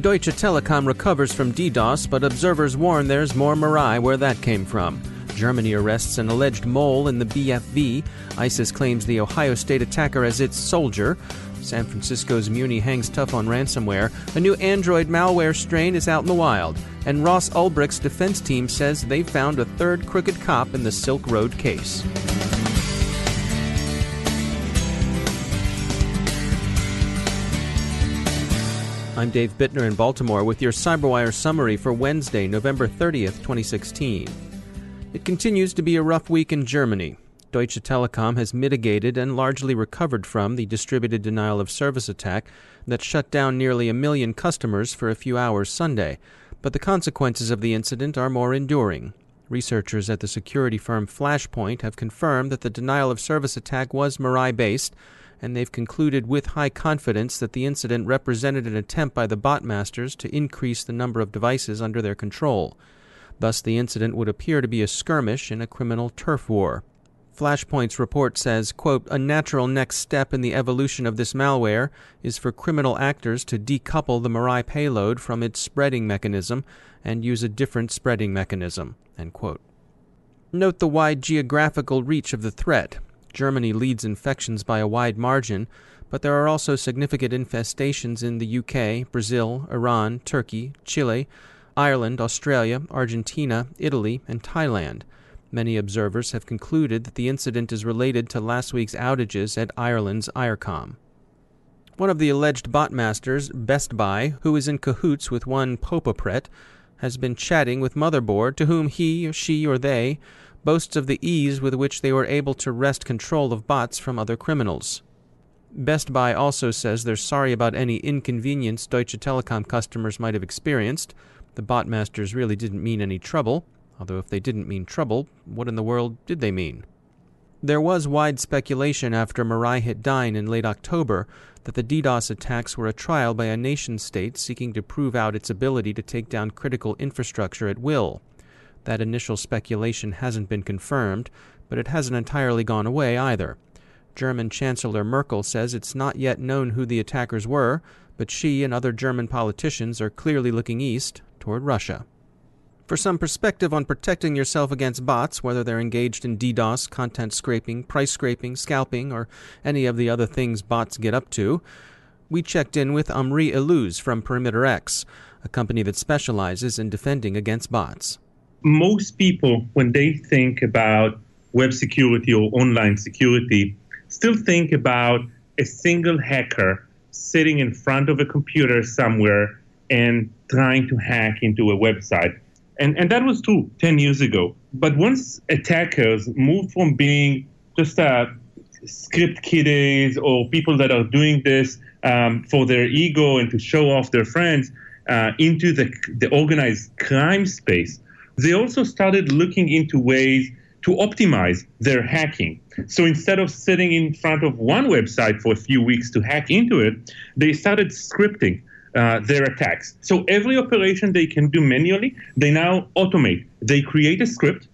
Deutsche Telekom recovers from DDoS, but observers warn there's more Mirai where that came from. Germany arrests an alleged mole in the BFV. ISIS claims the Ohio State attacker as its soldier. San Francisco's Muni hangs tough on ransomware. A new Android malware strain is out in the wild. And Ross Ulbricht's defense team says they've found a third crooked cop in the Silk Road case. I'm Dave Bittner in Baltimore with your CyberWire summary for Wednesday, November 30th, 2016. It continues to be a rough week in Germany. Deutsche Telekom has mitigated and largely recovered from the distributed denial of service attack that shut down nearly a million customers for a few hours Sunday, but the consequences of the incident are more enduring. Researchers at the security firm Flashpoint have confirmed that the denial of service attack was Mirai based and they've concluded with high confidence that the incident represented an attempt by the botmasters to increase the number of devices under their control. Thus, the incident would appear to be a skirmish in a criminal turf war. Flashpoint's report says, quote, A natural next step in the evolution of this malware is for criminal actors to decouple the Mirai payload from its spreading mechanism and use a different spreading mechanism. Note the wide geographical reach of the threat. Germany leads infections by a wide margin, but there are also significant infestations in the UK, Brazil, Iran, Turkey, Chile, Ireland, Australia, Argentina, Italy, and Thailand. Many observers have concluded that the incident is related to last week's outages at Ireland's Eircom. One of the alleged botmasters, Best Buy, who is in cahoots with one Popopret, has been chatting with Motherboard, to whom he, she, or they boasts of the ease with which they were able to wrest control of bots from other criminals. Best Buy also says they're sorry about any inconvenience Deutsche Telekom customers might have experienced. The botmasters really didn't mean any trouble, although if they didn't mean trouble, what in the world did they mean? There was wide speculation after Mirai hit Dyn in late October that the DDoS attacks were a trial by a nation state seeking to prove out its ability to take down critical infrastructure at will. That initial speculation hasn't been confirmed, but it hasn't entirely gone away either. German Chancellor Merkel says it's not yet known who the attackers were, but she and other German politicians are clearly looking east toward Russia. For some perspective on protecting yourself against bots, whether they're engaged in DDoS, content scraping, price scraping, scalping, or any of the other things bots get up to, we checked in with Omri Iluz from Perimeter X, a company that specializes in defending against bots most people, when they think about web security or online security, still think about a single hacker sitting in front of a computer somewhere and trying to hack into a website. And, and that was true 10 years ago. But once attackers moved from being just uh, script kiddies or people that are doing this um, for their ego and to show off their friends uh, into the, the organized crime space, they also started looking into ways to optimize their hacking. So instead of sitting in front of one website for a few weeks to hack into it, they started scripting uh, their attacks. So every operation they can do manually, they now automate. They create a script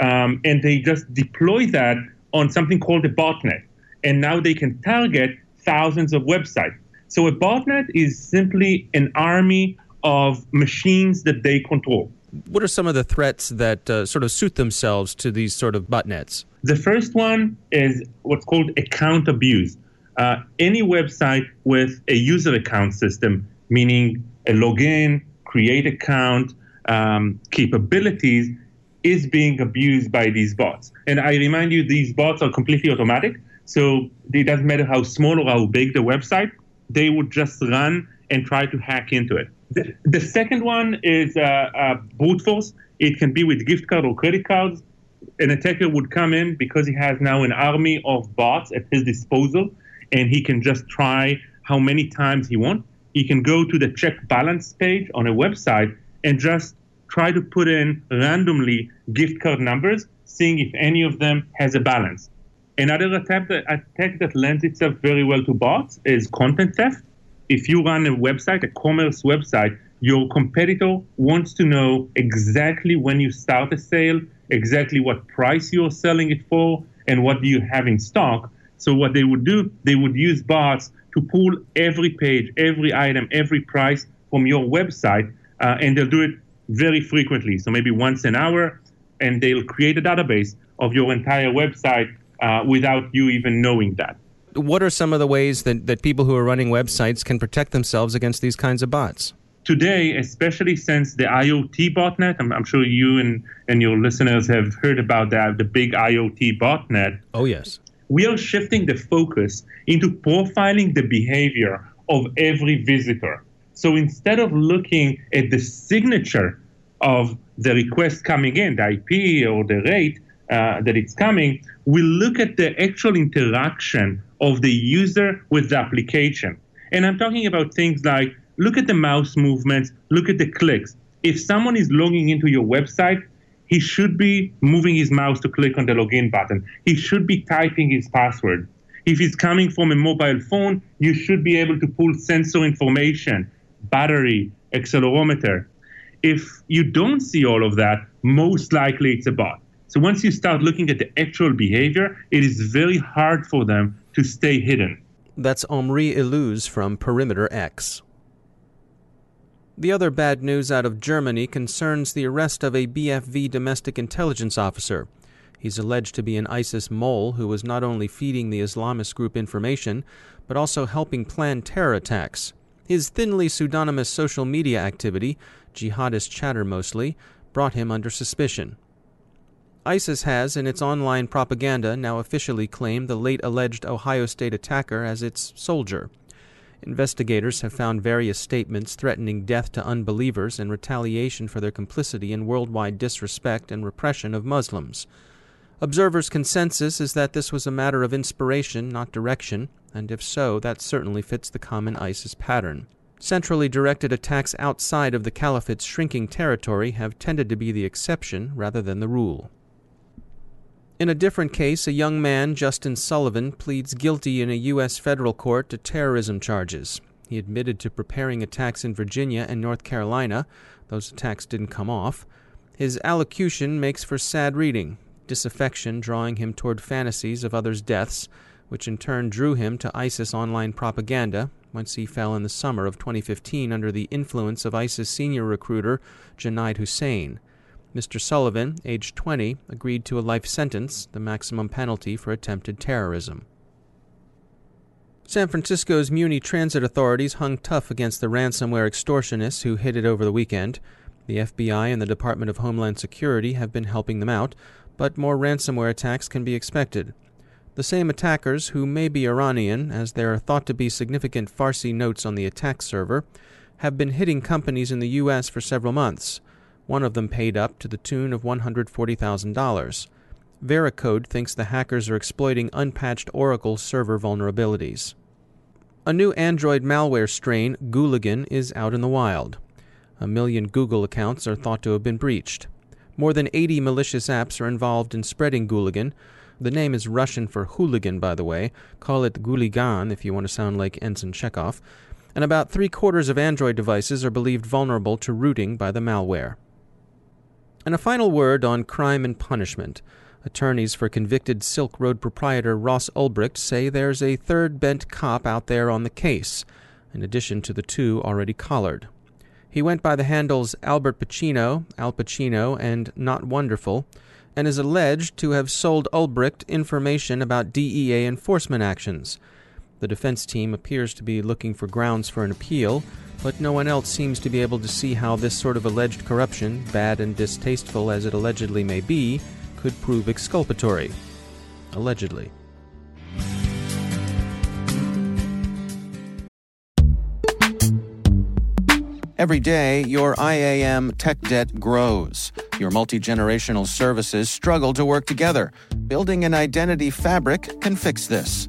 um, and they just deploy that on something called a botnet. And now they can target thousands of websites. So a botnet is simply an army of machines that they control. What are some of the threats that uh, sort of suit themselves to these sort of botnets? The first one is what's called account abuse. Uh, any website with a user account system, meaning a login, create account, um, capabilities, is being abused by these bots. And I remind you, these bots are completely automatic. So it doesn't matter how small or how big the website, they would just run and try to hack into it. The, the second one is uh, uh, brute force. It can be with gift card or credit cards. An attacker would come in because he has now an army of bots at his disposal, and he can just try how many times he wants. He can go to the check balance page on a website and just try to put in randomly gift card numbers, seeing if any of them has a balance. Another attack that, attack that lends itself very well to bots is content theft. If you run a website, a commerce website, your competitor wants to know exactly when you start a sale, exactly what price you're selling it for, and what do you have in stock. So what they would do, they would use bots to pull every page, every item, every price from your website, uh, and they'll do it very frequently. So maybe once an hour, and they'll create a database of your entire website uh, without you even knowing that. What are some of the ways that, that people who are running websites can protect themselves against these kinds of bots? Today, especially since the IoT botnet, I'm, I'm sure you and, and your listeners have heard about that, the big IoT botnet. Oh, yes. We are shifting the focus into profiling the behavior of every visitor. So instead of looking at the signature of the request coming in, the IP or the rate uh, that it's coming, we look at the actual interaction of the user with the application. And I'm talking about things like look at the mouse movements, look at the clicks. If someone is logging into your website, he should be moving his mouse to click on the login button. He should be typing his password. If he's coming from a mobile phone, you should be able to pull sensor information, battery, accelerometer. If you don't see all of that, most likely it's a bot. So once you start looking at the actual behavior, it is very hard for them to stay hidden. That's Omri Iluz from Perimeter X. The other bad news out of Germany concerns the arrest of a BFV domestic intelligence officer. He's alleged to be an ISIS mole who was not only feeding the Islamist group information, but also helping plan terror attacks. His thinly pseudonymous social media activity jihadist chatter mostly, brought him under suspicion. ISIS has, in its online propaganda, now officially claimed the late alleged Ohio State attacker as its soldier. Investigators have found various statements threatening death to unbelievers in retaliation for their complicity in worldwide disrespect and repression of Muslims. Observers' consensus is that this was a matter of inspiration, not direction, and if so, that certainly fits the common ISIS pattern. Centrally directed attacks outside of the caliphate's shrinking territory have tended to be the exception rather than the rule. In a different case, a young man, Justin Sullivan, pleads guilty in a U.S. federal court to terrorism charges. He admitted to preparing attacks in Virginia and North Carolina. Those attacks didn't come off. His allocution makes for sad reading, disaffection drawing him toward fantasies of others' deaths, which in turn drew him to ISIS online propaganda whence he fell in the summer of 2015 under the influence of ISIS senior recruiter Junaid Hussain. Mr. Sullivan, aged 20, agreed to a life sentence, the maximum penalty for attempted terrorism. San Francisco's Muni transit authorities hung tough against the ransomware extortionists who hit it over the weekend. The FBI and the Department of Homeland Security have been helping them out, but more ransomware attacks can be expected. The same attackers, who may be Iranian, as there are thought to be significant Farsi notes on the attack server, have been hitting companies in the U.S. for several months. One of them paid up to the tune of $140,000. Veracode thinks the hackers are exploiting unpatched Oracle server vulnerabilities. A new Android malware strain, Gooligan, is out in the wild. A million Google accounts are thought to have been breached. More than 80 malicious apps are involved in spreading Gooligan, the name is Russian for hooligan, by the way. Call it Guligan if you want to sound like Ensign Chekov. And about three quarters of Android devices are believed vulnerable to rooting by the malware. And a final word on crime and punishment. Attorneys for convicted Silk Road proprietor Ross Ulbricht say there's a third bent cop out there on the case, in addition to the two already collared. He went by the handles Albert Pacino, Al Pacino, and Not Wonderful, and is alleged to have sold Ulbricht information about DEA enforcement actions. The defense team appears to be looking for grounds for an appeal, but no one else seems to be able to see how this sort of alleged corruption, bad and distasteful as it allegedly may be, could prove exculpatory. Allegedly. Every day, your IAM tech debt grows. Your multi generational services struggle to work together. Building an identity fabric can fix this.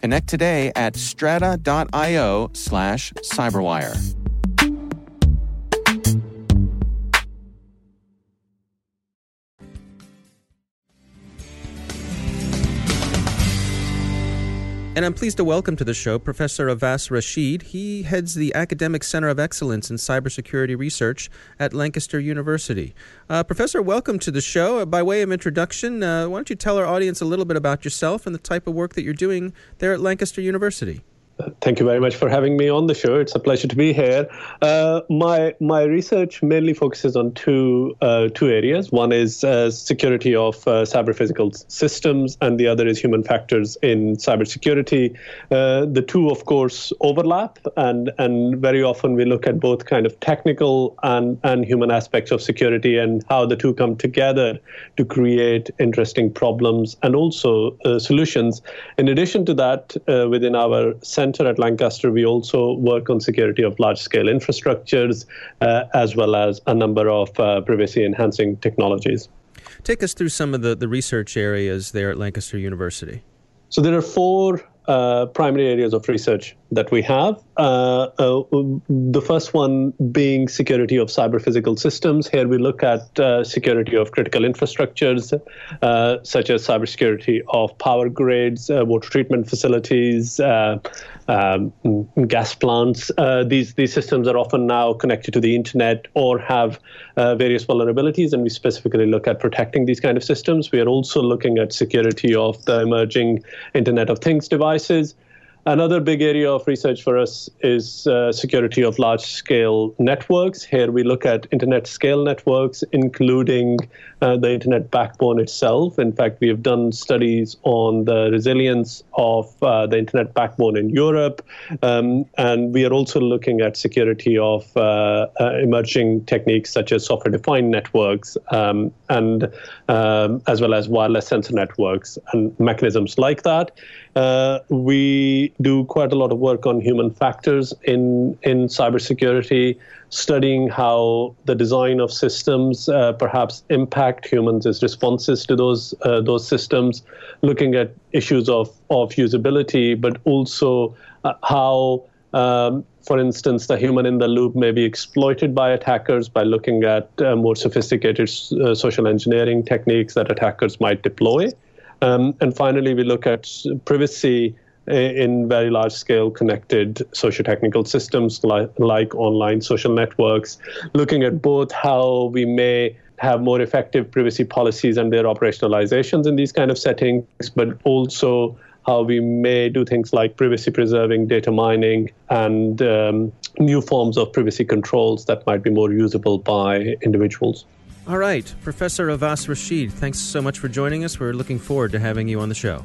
Connect today at strata.io slash cyberwire. And I'm pleased to welcome to the show Professor Awais Rashid. He heads the Academic Center of Excellence in Cybersecurity Research at Lancaster University. Uh, Professor, welcome to the show. Uh, by way of introduction, uh, why don't you tell our audience a little bit about yourself and the type of work that you're doing there at Lancaster University? Thank you very much for having me on the show. It's a pleasure to be here. Uh, my my research mainly focuses on two uh, two areas. One is uh, security of uh, cyber physical systems, and the other is human factors in cybersecurity. Uh, the two, of course, overlap, and and very often we look at both kind of technical and and human aspects of security and how the two come together to create interesting problems and also uh, solutions. In addition to that, within our center center at Lancaster, we also work on security of large scale infrastructures uh, as well as a number of uh, privacy enhancing technologies. Take us through some of the, the research areas there at Lancaster University. So there are four uh, primary areas of research that we have. Uh, uh, the first one being security of cyber physical systems. Here we look at uh, security of critical infrastructures, uh, such as cybersecurity of power grids, uh, water treatment facilities, um, gas plants. these these systems are often now connected to the internet or have various vulnerabilities, and we specifically look at protecting these kind of systems. We are also looking at security of the emerging Internet of Things devices. Another big area of research for us is uh, security of large scale networks. Here we look at internet scale networks, including uh, the internet backbone itself. In fact, we have done studies on the resilience of uh, the internet backbone in Europe. Um, and we are also looking at security of uh, uh, emerging techniques such as software defined networks um, and um, as well as wireless sensor networks and mechanisms like that. Uh, do quite a lot of work on human factors in in cybersecurity, studying how the design of systems uh, perhaps impact humans' as responses to those uh, those systems, looking at issues of of usability, but also uh, how. Um, for instance, the human in the loop may be exploited by attackers by looking at uh, more sophisticated uh, social engineering techniques that attackers might deploy. Um, and finally, we look at privacy in very large scale connected socio-technical systems like, like online social networks, looking at both how we may have more effective privacy policies and their operationalizations in these kind of settings, but also how we may do things like privacy preserving, data mining, and um, new forms of privacy controls that might be more usable by individuals. All right, Professor Awais Rashid, thanks so much for joining us. We're looking forward to having you on the show.